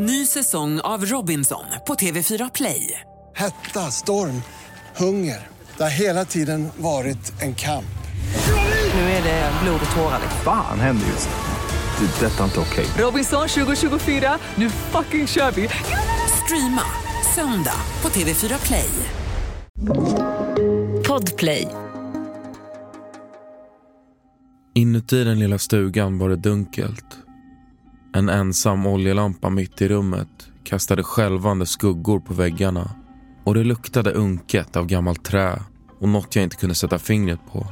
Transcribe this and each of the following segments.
Ny säsong av Robinson på TV4 Play. Hetta, storm, hunger. Det har hela tiden varit en kamp. Nu är det blod och tårar. Fan händer just nu. Det. är Detta är inte okej. Robinson 2024, nu fucking kör vi! Streama söndag på TV4 Play. Podplay. Inuti den lilla stugan var det dunkelt. En ensam oljelampa mitt i rummet kastade skälvande skuggor på väggarna och det luktade unket av gammalt trä och något jag inte kunde sätta fingret på.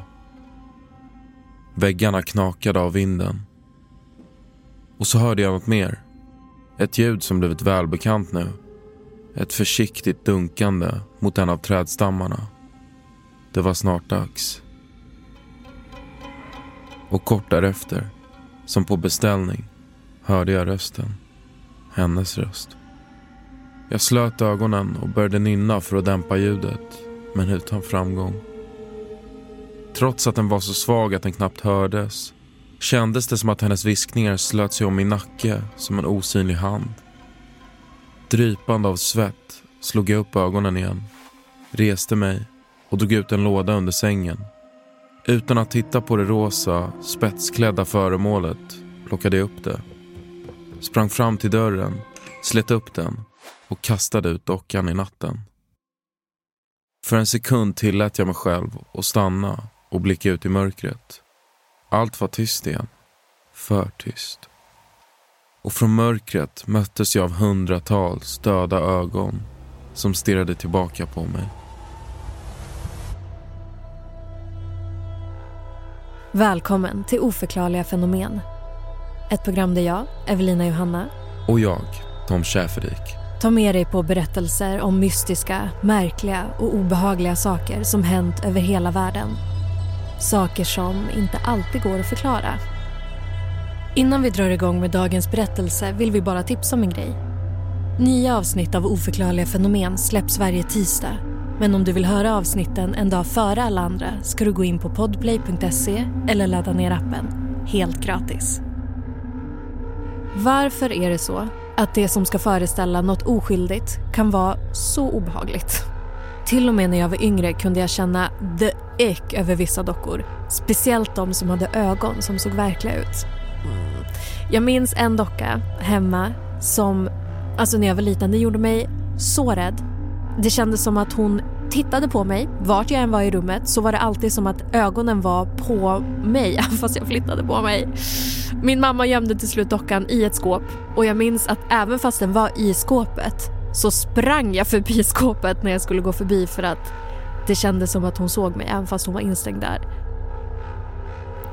Väggarna knakade av vinden. Och så hörde jag något mer. Ett ljud som blivit välbekant nu. Ett försiktigt dunkande mot en av trädstammarna. Det var snart dags. Och kort därefter, som på beställning, hörde jag rösten. Hennes röst. Jag slöt ögonen och började nynna för att dämpa ljudet, men utan framgång. Trots att den var så svag att den knappt hördes kändes det som att hennes viskningar slöt sig om min nacke som en osynlig hand. Drypande av svett slog jag upp ögonen igen, reste mig och drog ut en låda under sängen. Utan att titta på det rosa, spetsklädda föremålet plockade jag upp det. Sprang fram till dörren, slet upp den och kastade ut dockan i natten. För en sekund tillät jag mig själv att stanna och blicka ut i mörkret. Allt var tyst igen. För tyst. Och från mörkret möttes jag av hundratals döda ögon som stirrade tillbaka på mig. Välkommen till Oförklarliga fenomen. Ett program där jag, Evelina Johanna, Och jag, Tom Schäferdik. tar med dig på berättelser om mystiska, märkliga och obehagliga saker som hänt över hela världen. Saker som inte alltid går att förklara. Innan vi drar igång med dagens berättelse vill vi bara tipsa om en grej. Nya avsnitt av Oförklarliga fenomen släpps varje tisdag. Men om du vill höra avsnitten en dag före alla andra ska du gå in på podplay.se eller ladda ner appen. Helt gratis. Varför är det så att det som ska föreställa något oskyldigt kan vara så obehagligt? Till och med när jag var yngre kunde jag känna the ick över vissa dockor. Speciellt de som hade ögon som såg verkliga ut. Mm. Jag minns en docka hemma som, alltså när jag var liten, det gjorde mig så rädd. Det kändes som att hon tittade på mig. Vart jag än var i rummet så var det alltid som att ögonen var på mig fast jag flyttade på mig. Min mamma gömde till slut dockan i ett skåp och jag minns att även fast den var i skåpet så sprang jag förbi skåpet när jag skulle gå förbi för att det kändes som att hon såg mig även fast hon var instängd där.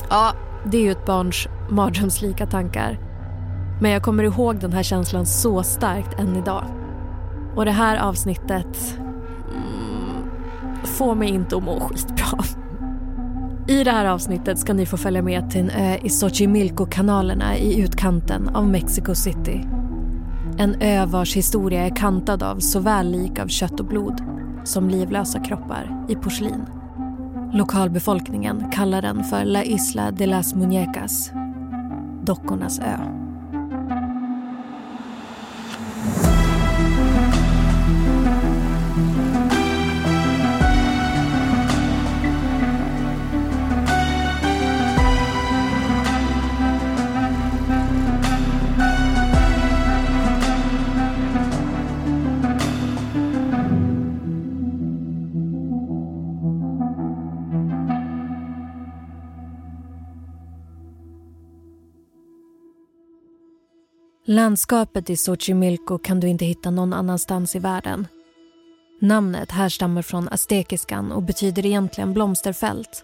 Ja, det är ju ett barns mardrömslika tankar. Men jag kommer ihåg den här känslan så starkt än idag. Och det här avsnittet mm, Få mig inte att må skitbra. I det här avsnittet ska ni få följa med till en ö i Xochimilco-kanalerna i utkanten av Mexico City. En ö vars historia är kantad av såväl lik av kött och blod som livlösa kroppar i porslin. Lokalbefolkningen kallar den för La Isla de las Muñecas, Dockornas ö. Landskapet i Xochimilco kan du inte hitta någon annanstans i världen. Namnet härstammar från aztekiskan och betyder egentligen blomsterfält.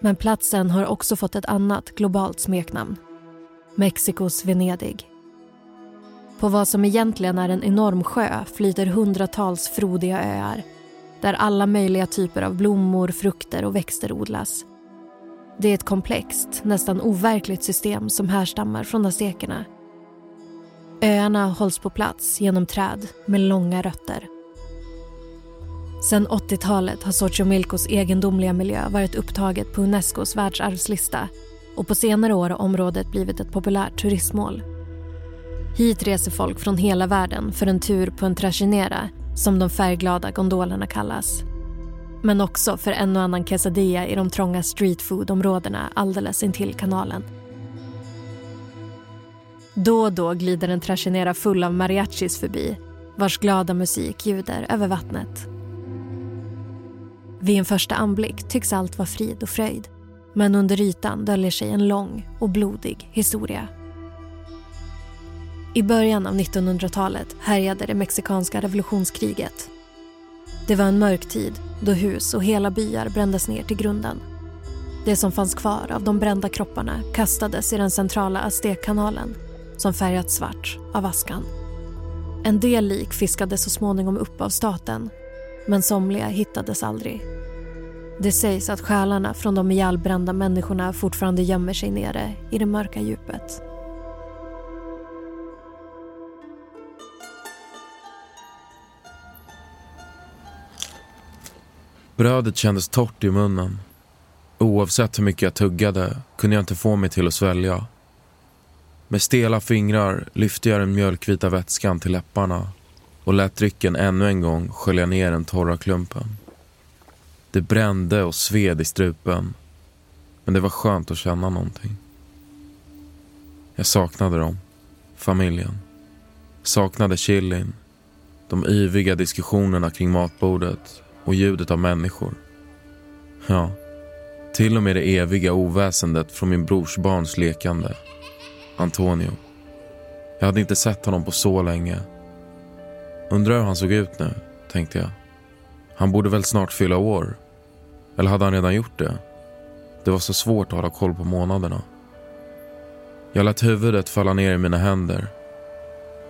Men platsen har också fått ett annat globalt smeknamn. Mexikos Venedig. På vad som egentligen är en enorm sjö flyter hundratals frodiga öar där alla möjliga typer av blommor, frukter och växter odlas. Det är ett komplext, nästan overkligt system som härstammar från aztekerna Öarna hålls på plats genom träd med långa rötter. Sedan 80-talet har Xochimilcos egendomliga miljö varit upptaget på Unescos världsarvslista och på senare år har området blivit ett populärt turistmål. Hit reser folk från hela världen för en tur på en trajinera som de färgglada gondolerna kallas. Men också för en och annan quesadilla i de trånga streetfood-områdena alldeles intill kanalen. Då och då glider en trachinera full av mariachis förbi vars glada musik ljuder över vattnet. Vid en första anblick tycks allt vara frid och fröjd men under ytan döljer sig en lång och blodig historia. I början av 1900-talet härjade det mexikanska revolutionskriget. Det var en mörk tid då hus och hela byar brändes ner till grunden. Det som fanns kvar av de brända kropparna kastades i den centrala Aztekkanalen som färgats svart av askan. En del lik fiskades så småningom upp av staten men somliga hittades aldrig. Det sägs att själarna från de ihjälbrända människorna fortfarande gömmer sig nere i det mörka djupet. Brödet kändes torrt i munnen. Oavsett hur mycket jag tuggade kunde jag inte få mig till att svälja. Med stela fingrar lyfte jag den mjölkvita vätskan till läpparna och lät drycken ännu en gång skölja ner den torra klumpen. Det brände och sved i strupen, men det var skönt att känna någonting. Jag saknade dem, familjen. Saknade chilin, de yviga diskussionerna kring matbordet och ljudet av människor. Ja, till och med det eviga oväsendet från min brors barns lekande. Antonio. Jag hade inte sett honom på så länge. Undrar hur han såg ut nu, tänkte jag. Han borde väl snart fylla år. Eller hade han redan gjort det? Det var så svårt att hålla koll på månaderna. Jag lät huvudet falla ner i mina händer.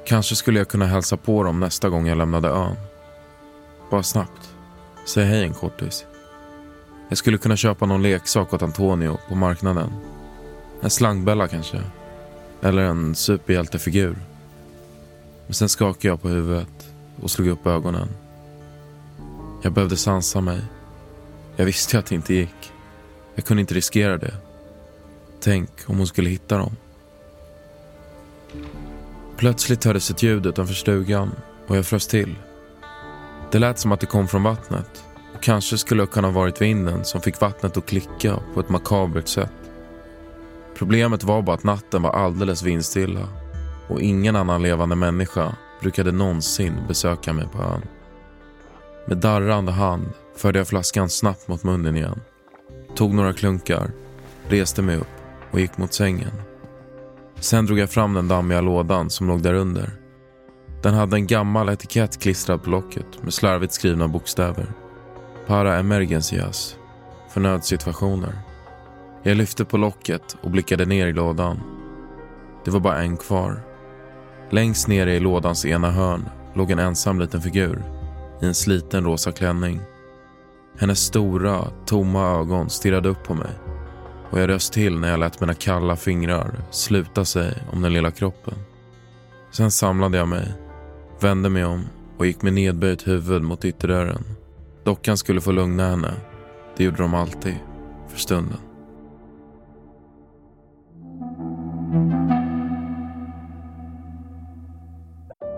Kanske skulle jag kunna hälsa på dem nästa gång jag lämnade ön. Bara snabbt. Säg hej en kortis. Jag skulle kunna köpa någon leksak åt Antonio på marknaden. En slangbella kanske. Eller en superhjältefigur. Men sen skakade jag på huvudet och slog upp ögonen. Jag behövde sansa mig. Jag visste att det inte gick. Jag kunde inte riskera det. Tänk om hon skulle hitta dem. Plötsligt hördes ett ljud utanför stugan och jag frös till. Det lät som att det kom från vattnet och kanske skulle det kunna varit vinden som fick vattnet att klicka på ett makabert sätt. Problemet var bara att natten var alldeles vindstilla och ingen annan levande människa brukade någonsin besöka mig på ön. Med darrande hand förde jag flaskan snabbt mot munnen igen. Tog några klunkar, reste mig upp och gick mot sängen. Sen drog jag fram den dammiga lådan som låg där under. Den hade en gammal etikett klistrad på locket med slarvigt skrivna bokstäver. Para emergencias, för nödsituationer. Jag lyfte på locket och blickade ner i lådan. Det var bara en kvar. Längst nere i lådans ena hörn låg en ensam liten figur i en sliten rosa klänning. Hennes stora, tomma ögon stirrade upp på mig och jag röst till när jag lät mina kalla fingrar sluta sig om den lilla kroppen. Sen samlade jag mig, vände mig om och gick med nedböjt huvud mot ytterdörren. Dockan skulle få lugna henne. Det gjorde de alltid, för stunden.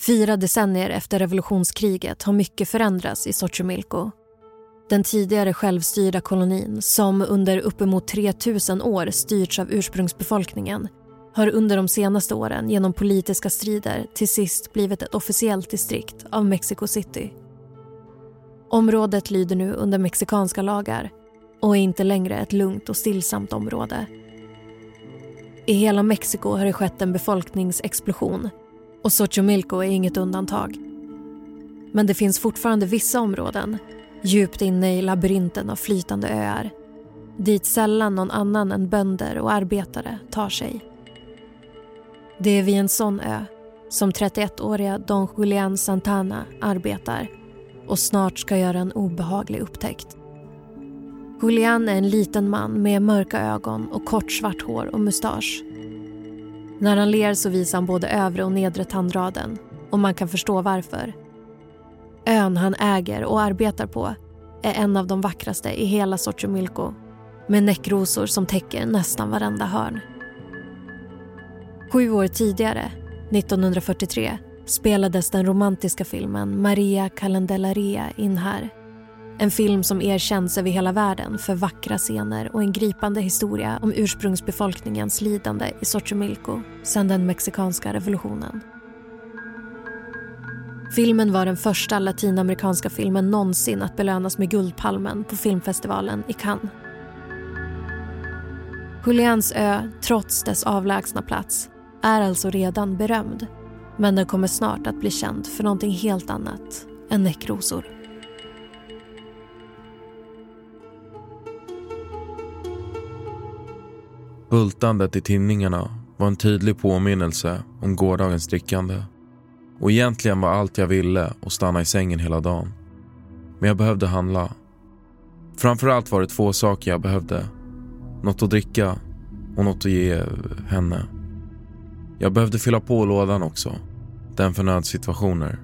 Fyra decennier efter revolutionskriget har mycket förändrats i Xochimilco. Den tidigare självstyrda kolonin, som under uppemot 3000 år styrts av ursprungsbefolkningen har under de senaste åren genom politiska strider till sist blivit ett officiellt distrikt av Mexico City. Området lyder nu under mexikanska lagar och är inte längre ett lugnt och stillsamt område. I hela Mexiko har det skett en befolkningsexplosion och Xochimilco är inget undantag. Men det finns fortfarande vissa områden djupt inne i labyrinten av flytande öar dit sällan någon annan än bönder och arbetare tar sig. Det är vid en sån ö som 31-åriga Don Julian Santana arbetar och snart ska göra en obehaglig upptäckt. Julian är en liten man med mörka ögon och kort svart hår och mustasch. När han ler så visar han både övre och nedre tandraden och man kan förstå varför. Ön han äger och arbetar på är en av de vackraste i hela Xochimilco med näckrosor som täcker nästan varenda hörn. Sju år tidigare, 1943, spelades den romantiska filmen Maria Calendellaria in här. En film som erkänns över hela världen för vackra scener och en gripande historia om ursprungsbefolkningens lidande i Xochimilco sedan den mexikanska revolutionen. Filmen var den första latinamerikanska filmen någonsin att belönas med Guldpalmen på filmfestivalen i Cannes. Julians ö, trots dess avlägsna plats, är alltså redan berömd. Men den kommer snart att bli känd för någonting helt annat än näckrosor. Bultandet i tinningarna var en tydlig påminnelse om gårdagens drickande. Och egentligen var allt jag ville att stanna i sängen hela dagen. Men jag behövde handla. Framförallt var det två saker jag behövde. Något att dricka och något att ge henne. Jag behövde fylla på lådan också. Den för nödsituationer.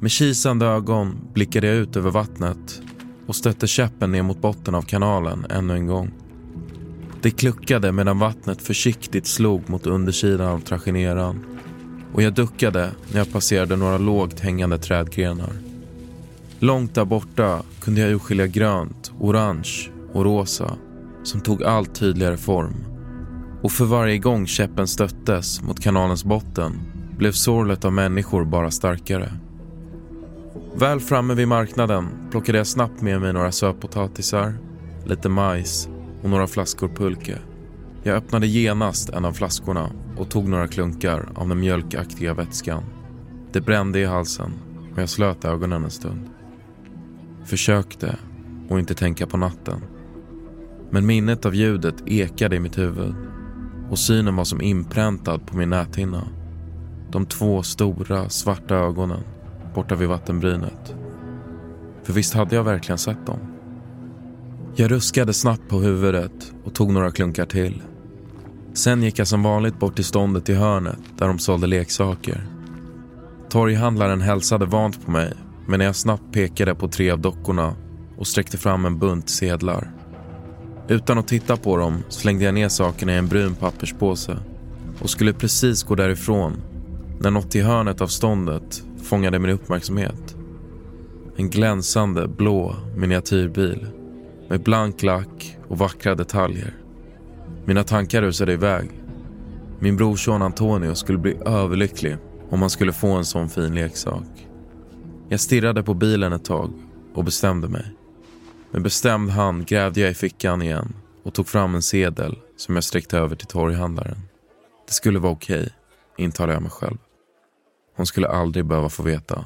Med kisande ögon blickade jag ut över vattnet och stötte käppen ner mot botten av kanalen ännu en gång. Det kluckade medan vattnet försiktigt slog mot undersidan av tragineran och jag duckade när jag passerade några lågt hängande trädgrenar. Långt där borta kunde jag urskilja grönt, orange och rosa som tog allt tydligare form. Och för varje gång käppen stöttes mot kanalens botten blev sorlet av människor bara starkare. Väl framme vid marknaden plockade jag snabbt med mig några sötpotatisar, lite majs och några flaskor pulke. Jag öppnade genast en av flaskorna och tog några klunkar av den mjölkaktiga vätskan. Det brände i halsen och jag slöt ögonen en stund. Försökte att inte tänka på natten. Men minnet av ljudet ekade i mitt huvud och synen var som inpräntad på min näthinna. De två stora svarta ögonen borta vid vattenbrynet. För visst hade jag verkligen sett dem? Jag ruskade snabbt på huvudet och tog några klunkar till. Sen gick jag som vanligt bort till ståndet i hörnet där de sålde leksaker. Torghandlaren hälsade vant på mig men när jag snabbt pekade på tre av dockorna och sträckte fram en bunt sedlar. Utan att titta på dem slängde jag ner sakerna i en brun papperspåse och skulle precis gå därifrån när något i hörnet av ståndet fångade min uppmärksamhet. En glänsande blå miniatyrbil med blank lack och vackra detaljer. Mina tankar rusade iväg. Min brorson Antonio skulle bli överlycklig om han skulle få en sån fin leksak. Jag stirrade på bilen ett tag och bestämde mig. Med bestämd hand grävde jag i fickan igen och tog fram en sedel som jag sträckte över till torghandlaren. Det skulle vara okej, okay, intalade jag mig själv. Hon skulle aldrig behöva få veta.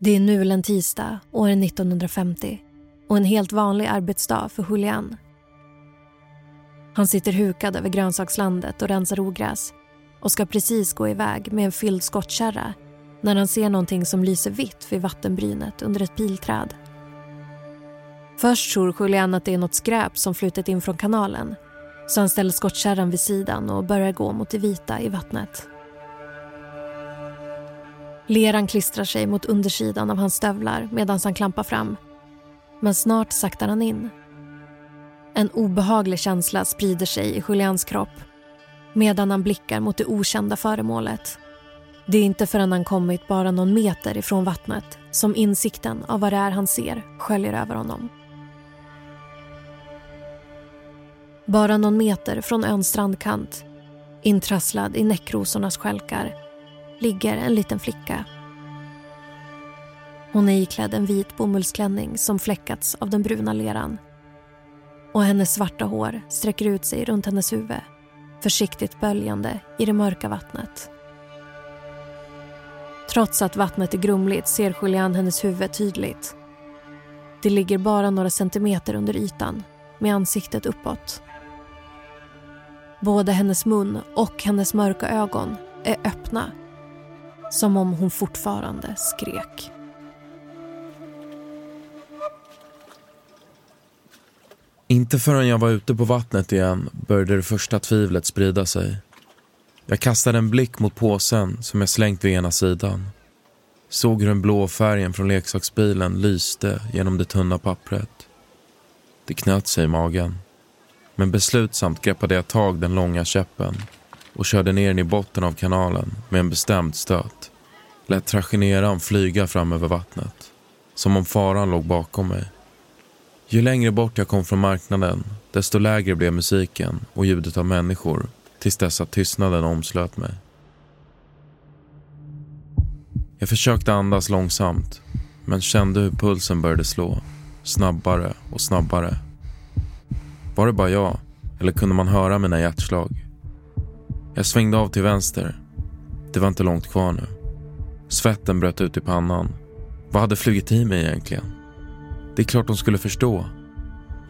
Det är nu en tisdag, år 1950 och en helt vanlig arbetsdag för Julian. Han sitter hukad över grönsakslandet och rensar ogräs och ska precis gå iväg med en fylld skottkärra när han ser någonting som lyser vitt vid vattenbrynet under ett pilträd. Först tror Julian att det är något skräp som flutit in från kanalen så han ställer skottkärran vid sidan och börjar gå mot det vita i vattnet. Leran klistrar sig mot undersidan av hans stövlar medan han klampar fram. Men snart saktar han in. En obehaglig känsla sprider sig i Julians kropp medan han blickar mot det okända föremålet. Det är inte förrän han kommit bara någon meter ifrån vattnet som insikten av vad det är han ser sköljer över honom. Bara någon meter från öns strandkant, intrasslad i näckrosornas skälkar, ligger en liten flicka. Hon är iklädd en vit bomullsklänning som fläckats av den bruna leran. Och hennes svarta hår sträcker ut sig runt hennes huvud, försiktigt böljande i det mörka vattnet. Trots att vattnet är grumligt ser Julian hennes huvud tydligt. Det ligger bara några centimeter under ytan, med ansiktet uppåt. Både hennes mun och hennes mörka ögon är öppna. Som om hon fortfarande skrek. Inte förrän jag var ute på vattnet igen började det första tvivlet sprida sig. Jag kastade en blick mot påsen som jag slängt vid ena sidan. Såg hur den blå färgen från leksaksbilen lyste genom det tunna pappret. Det knöt sig i magen. Men beslutsamt greppade jag tag den långa käppen och körde ner den i botten av kanalen med en bestämd stöt. Lät trajineran flyga fram över vattnet. Som om faran låg bakom mig. Ju längre bort jag kom från marknaden, desto lägre blev musiken och ljudet av människor tills dess att tystnaden omslöt mig. Jag försökte andas långsamt, men kände hur pulsen började slå. Snabbare och snabbare. Var det bara jag, eller kunde man höra mina hjärtslag? Jag svängde av till vänster. Det var inte långt kvar nu. Svetten bröt ut i pannan. Vad hade flugit i mig egentligen? Det är klart hon skulle förstå.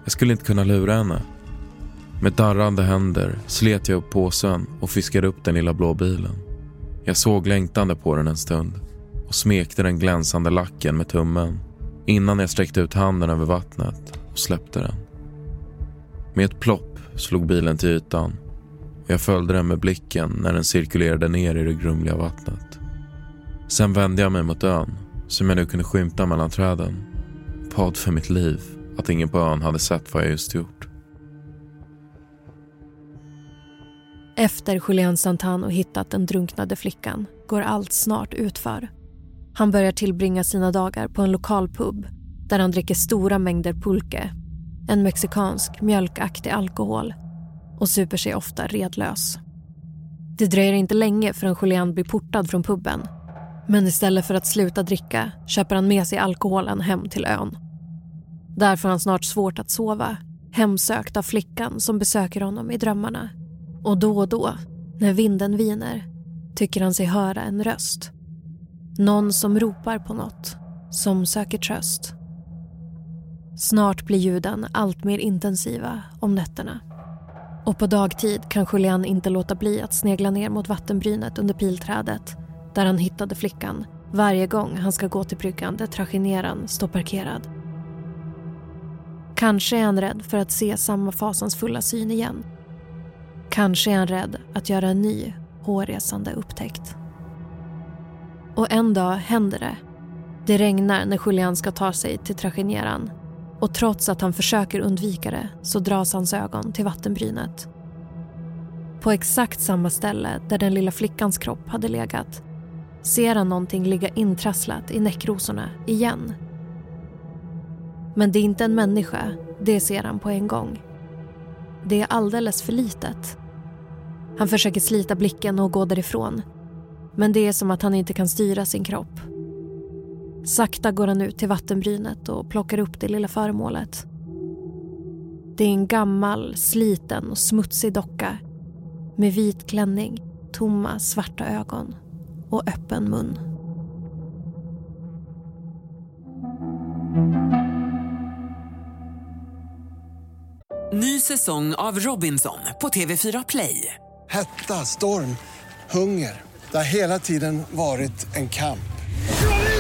Jag skulle inte kunna lura henne. Med darrande händer slet jag upp påsen och fiskade upp den lilla blå bilen. Jag såg längtande på den en stund och smekte den glänsande lacken med tummen innan jag sträckte ut handen över vattnet och släppte den. Med ett plopp slog bilen till ytan jag följde den med blicken när den cirkulerade ner i det grumliga vattnet. Sen vände jag mig mot ön som jag nu kunde skymta mellan träden. Bad för mitt liv att ingen på ön hade sett vad jag just gjort. Efter Julian Santano hittat den drunknade flickan går allt snart utför. Han börjar tillbringa sina dagar på en lokal pub där han dricker stora mängder pulque, en mexikansk mjölkaktig alkohol och super sig ofta redlös. Det dröjer inte länge förrän Julian blir portad från puben. Men istället för att sluta dricka köper han med sig alkoholen hem till ön. Där får han snart svårt att sova, hemsökt av flickan som besöker honom i drömmarna. Och då och då, när vinden viner, tycker han sig höra en röst. Någon som ropar på något, som söker tröst. Snart blir ljuden allt mer intensiva om nätterna. Och på dagtid kan Julian inte låta bli att snegla ner mot vattenbrynet under pilträdet där han hittade flickan varje gång han ska gå till bryggan där tragineran står parkerad. Kanske är han rädd för att se samma fasansfulla syn igen. Kanske är han rädd att göra en ny, hårresande upptäckt. Och en dag händer det. Det regnar när Julian ska ta sig till tragineran och trots att han försöker undvika det så dras hans ögon till vattenbrynet. På exakt samma ställe där den lilla flickans kropp hade legat ser han någonting ligga intrasslat i näckrosorna igen. Men det är inte en människa, det ser han på en gång. Det är alldeles för litet. Han försöker slita blicken och gå därifrån. Men det är som att han inte kan styra sin kropp. Sakta går han ut till vattenbrynet och plockar upp det lilla föremålet. Det är en gammal, sliten och smutsig docka med vit klänning, tomma svarta ögon och öppen mun. Ny säsong av Robinson på TV4 Play. Hetta, storm, hunger. Det har hela tiden varit en kamp.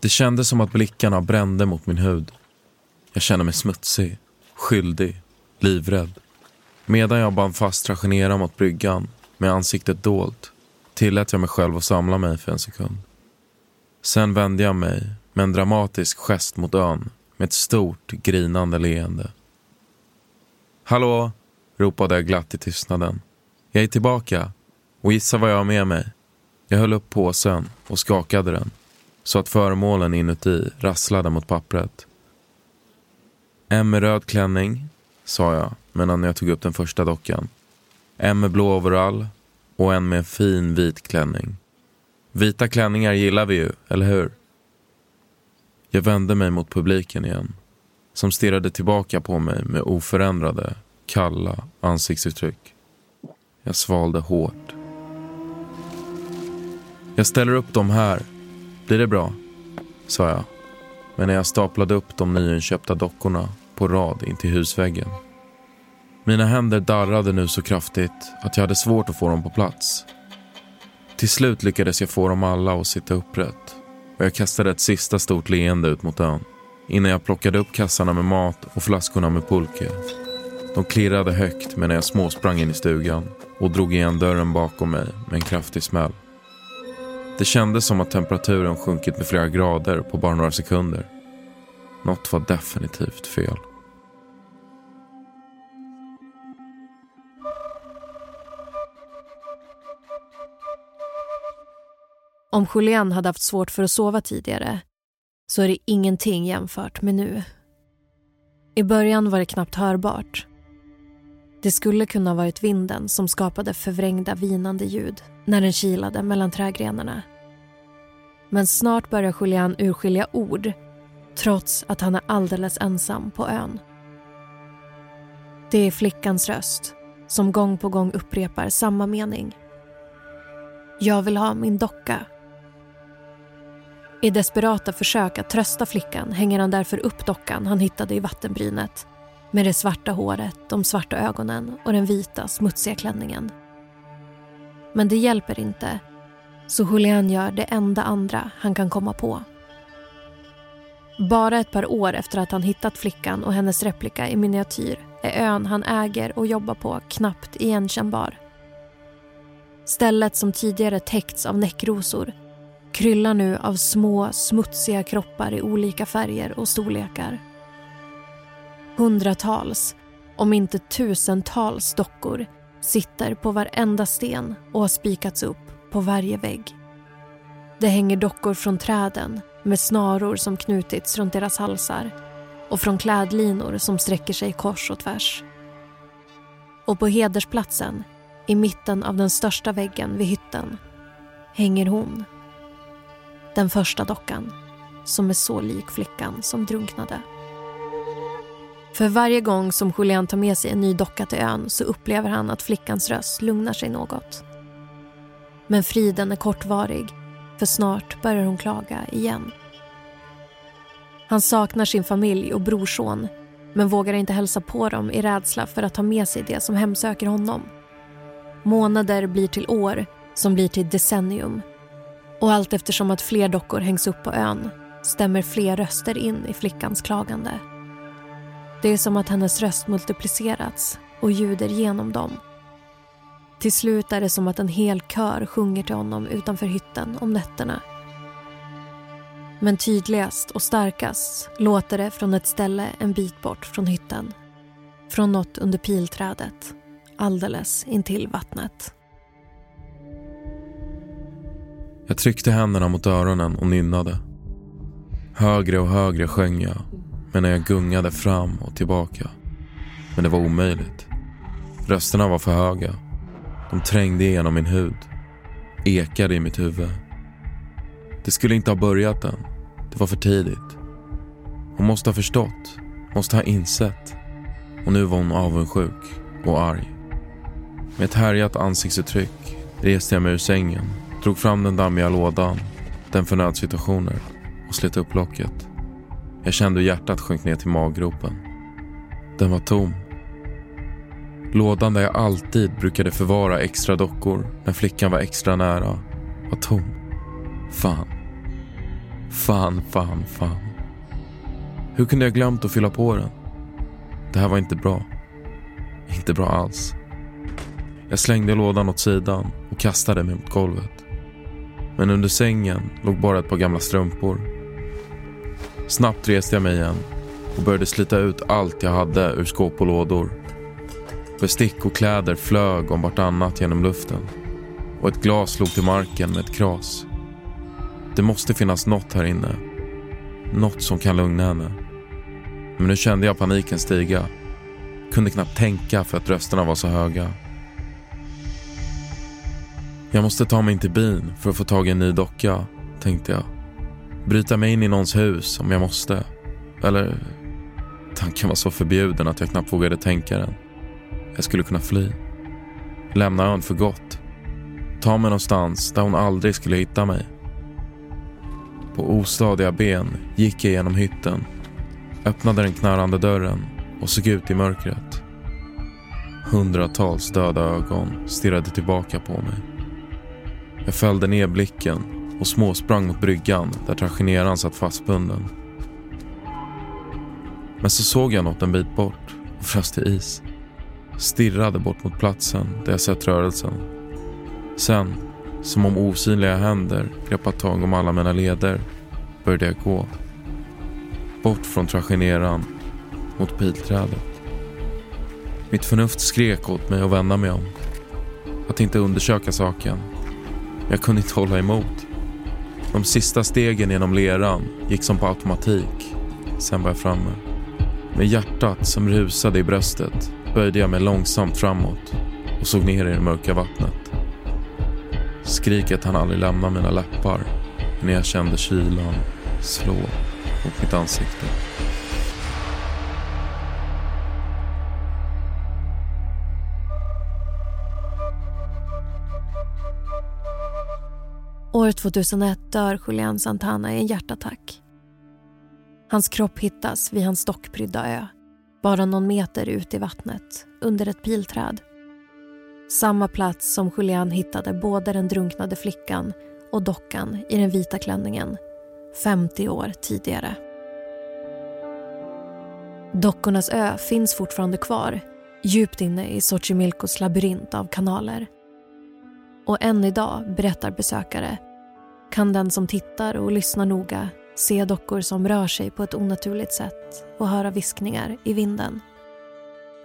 Det kändes som att blickarna brände mot min hud. Jag kände mig smutsig, skyldig, livrädd. Medan jag band fast Trajanera mot bryggan med ansiktet dolt tillät jag mig själv att samla mig för en sekund. Sen vände jag mig med en dramatisk gest mot ön med ett stort grinande leende. Hallå, ropade jag glatt i tystnaden. Jag är tillbaka och gissa vad jag har med mig. Jag höll upp påsen och skakade den så att föremålen inuti rasslade mot pappret. En med röd klänning, sa jag medan jag tog upp den första dockan. En med blå overall och en med en fin vit klänning. Vita klänningar gillar vi ju, eller hur? Jag vände mig mot publiken igen, som stirrade tillbaka på mig med oförändrade, kalla ansiktsuttryck. Jag svalde hårt. Jag ställer upp dem här. Blir det bra? sa jag. Men när jag staplade upp de nyinköpta dockorna på rad in till husväggen. Mina händer darrade nu så kraftigt att jag hade svårt att få dem på plats. Till slut lyckades jag få dem alla att sitta upprätt och jag kastade ett sista stort leende ut mot ön innan jag plockade upp kassarna med mat och flaskorna med pulke. De klirrade högt medan jag småsprang in i stugan och drog igen dörren bakom mig med en kraftig smäll. Det kändes som att temperaturen sjunkit med flera grader på bara några sekunder. Något var definitivt fel. Om Julian hade haft svårt för att sova tidigare så är det ingenting jämfört med nu. I början var det knappt hörbart. Det skulle kunna ha varit vinden som skapade förvrängda vinande ljud när den kilade mellan trädgrenarna. Men snart börjar Julian urskilja ord trots att han är alldeles ensam på ön. Det är flickans röst som gång på gång upprepar samma mening. Jag vill ha min docka. I desperata försök att trösta flickan hänger han därför upp dockan han hittade i vattenbrynet med det svarta håret, de svarta ögonen och den vita smutsiga klänningen. Men det hjälper inte, så Julian gör det enda andra han kan komma på. Bara ett par år efter att han hittat flickan och hennes replika i miniatyr är ön han äger och jobbar på knappt igenkännbar. Stället som tidigare täckts av näckrosor kryllar nu av små smutsiga kroppar i olika färger och storlekar. Hundratals, om inte tusentals dockor sitter på varenda sten och har spikats upp på varje vägg. Det hänger dockor från träden med snaror som knutits runt deras halsar och från klädlinor som sträcker sig kors och tvärs. Och på hedersplatsen, i mitten av den största väggen vid hytten, hänger hon. Den första dockan, som är så lik flickan som drunknade. För varje gång som Julian tar med sig en ny docka till ön så upplever han att flickans röst lugnar sig något. Men friden är kortvarig, för snart börjar hon klaga igen. Han saknar sin familj och brorson men vågar inte hälsa på dem i rädsla för att ta med sig det som hemsöker honom. Månader blir till år, som blir till decennium. Och allt eftersom att fler dockor hängs upp på ön stämmer fler röster in i flickans klagande. Det är som att hennes röst multiplicerats och ljuder genom dem. Till slut är det som att en hel kör sjunger till honom utanför hytten om nätterna. Men tydligast och starkast låter det från ett ställe en bit bort från hytten. Från något under pilträdet, alldeles intill vattnet. Jag tryckte händerna mot öronen och nynnade. Högre och högre sjöng jag medan jag gungade fram och tillbaka. Men det var omöjligt. Rösterna var för höga. De trängde igenom min hud. Ekade i mitt huvud. Det skulle inte ha börjat än. Det var för tidigt. Hon måste ha förstått. Måste ha insett. Och nu var hon avundsjuk och arg. Med ett härjat ansiktsuttryck reste jag mig ur sängen, drog fram den dammiga lådan, den för nödsituationer och slet upp locket. Jag kände hur hjärtat sjönk ner till maggropen. Den var tom. Lådan där jag alltid brukade förvara extra dockor när flickan var extra nära var tom. Fan. Fan, fan, fan. Hur kunde jag glömt att fylla på den? Det här var inte bra. Inte bra alls. Jag slängde lådan åt sidan och kastade mig mot golvet. Men under sängen låg bara ett par gamla strumpor. Snabbt reste jag mig igen och började slita ut allt jag hade ur skåp och lådor. Bestick och kläder flög om vartannat genom luften och ett glas slog till marken med ett kras. Det måste finnas något här inne. Något som kan lugna henne. Men nu kände jag paniken stiga. Kunde knappt tänka för att rösterna var så höga. Jag måste ta mig in till byn för att få tag i en ny docka, tänkte jag. Bryta mig in i någons hus om jag måste. Eller... Tanken var så förbjuden att jag knappt vågade tänka den. Jag skulle kunna fly. Lämna ön för gott. Ta mig någonstans där hon aldrig skulle hitta mig. På ostadiga ben gick jag genom hytten, öppnade den knarrande dörren och såg ut i mörkret. Hundratals döda ögon stirrade tillbaka på mig. Jag fällde ner blicken och småsprang mot bryggan där tragederan satt fastbunden. Men så såg jag något en bit bort och frös till is. Stirrade bort mot platsen där jag sett rörelsen. Sen, som om osynliga händer greppat tag om alla mina leder, började jag gå. Bort från trageneran, mot pilträdet. Mitt förnuft skrek åt mig att vända mig om. Att inte undersöka saken. Jag kunde inte hålla emot. De sista stegen genom leran gick som på automatik. Sen var jag framme. Med hjärtat som rusade i bröstet böjde jag mig långsamt framåt och såg ner i det mörka vattnet. Skriket hann aldrig lämna mina läppar när jag kände kylan slå mot mitt ansikte. År 2001 dör Julian Santana i en hjärtattack. Hans kropp hittas vid hans stockprydda ö, bara någon meter ut i vattnet, under ett pilträd. Samma plats som Julian hittade både den drunknade flickan och dockan i den vita klänningen 50 år tidigare. Dockornas ö finns fortfarande kvar djupt inne i Xochimilcos labyrint av kanaler. Och än idag, berättar besökare, kan den som tittar och lyssnar noga se dockor som rör sig på ett onaturligt sätt och höra viskningar i vinden.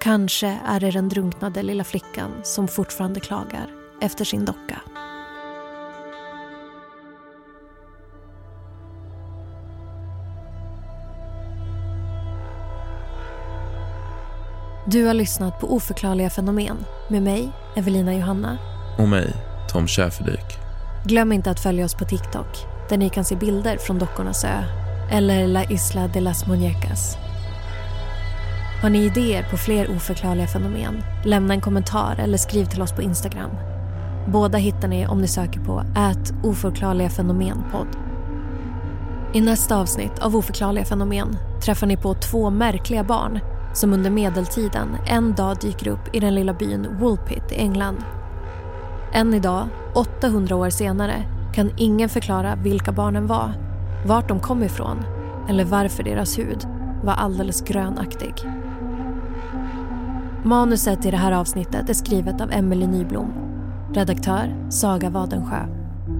Kanske är det den drunknade lilla flickan som fortfarande klagar efter sin docka. Du har lyssnat på Oförklarliga fenomen med mig, Evelina Johanna. Och mig, Tom Schäferdik. Glöm inte att följa oss på TikTok där ni kan se bilder från dockornas ö eller La Isla de las Muñecas. Har ni idéer på fler oförklarliga fenomen? Lämna en kommentar eller skriv till oss på Instagram. Båda hittar ni om ni söker på ät oförklarliga fenomenpodd. I nästa avsnitt av Oförklarliga fenomen träffar ni på två märkliga barn som under medeltiden en dag dyker upp i den lilla byn Woolpit i England. Än idag, 800 år senare, kan ingen förklara vilka barnen var, vart de kom ifrån eller varför deras hud var alldeles grönaktig. Manuset i det här avsnittet är skrivet av Emelie Nyblom. Redaktör Saga Wadensjö.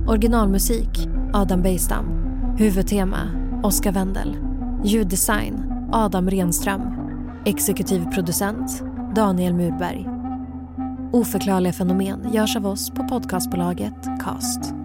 Originalmusik Adam Bejstam. Huvudtema Oskar Wendel. Ljuddesign Adam Renström. Exekutiv producent Daniel Murberg. Oförklarliga fenomen görs av oss på podcastbolaget Cast.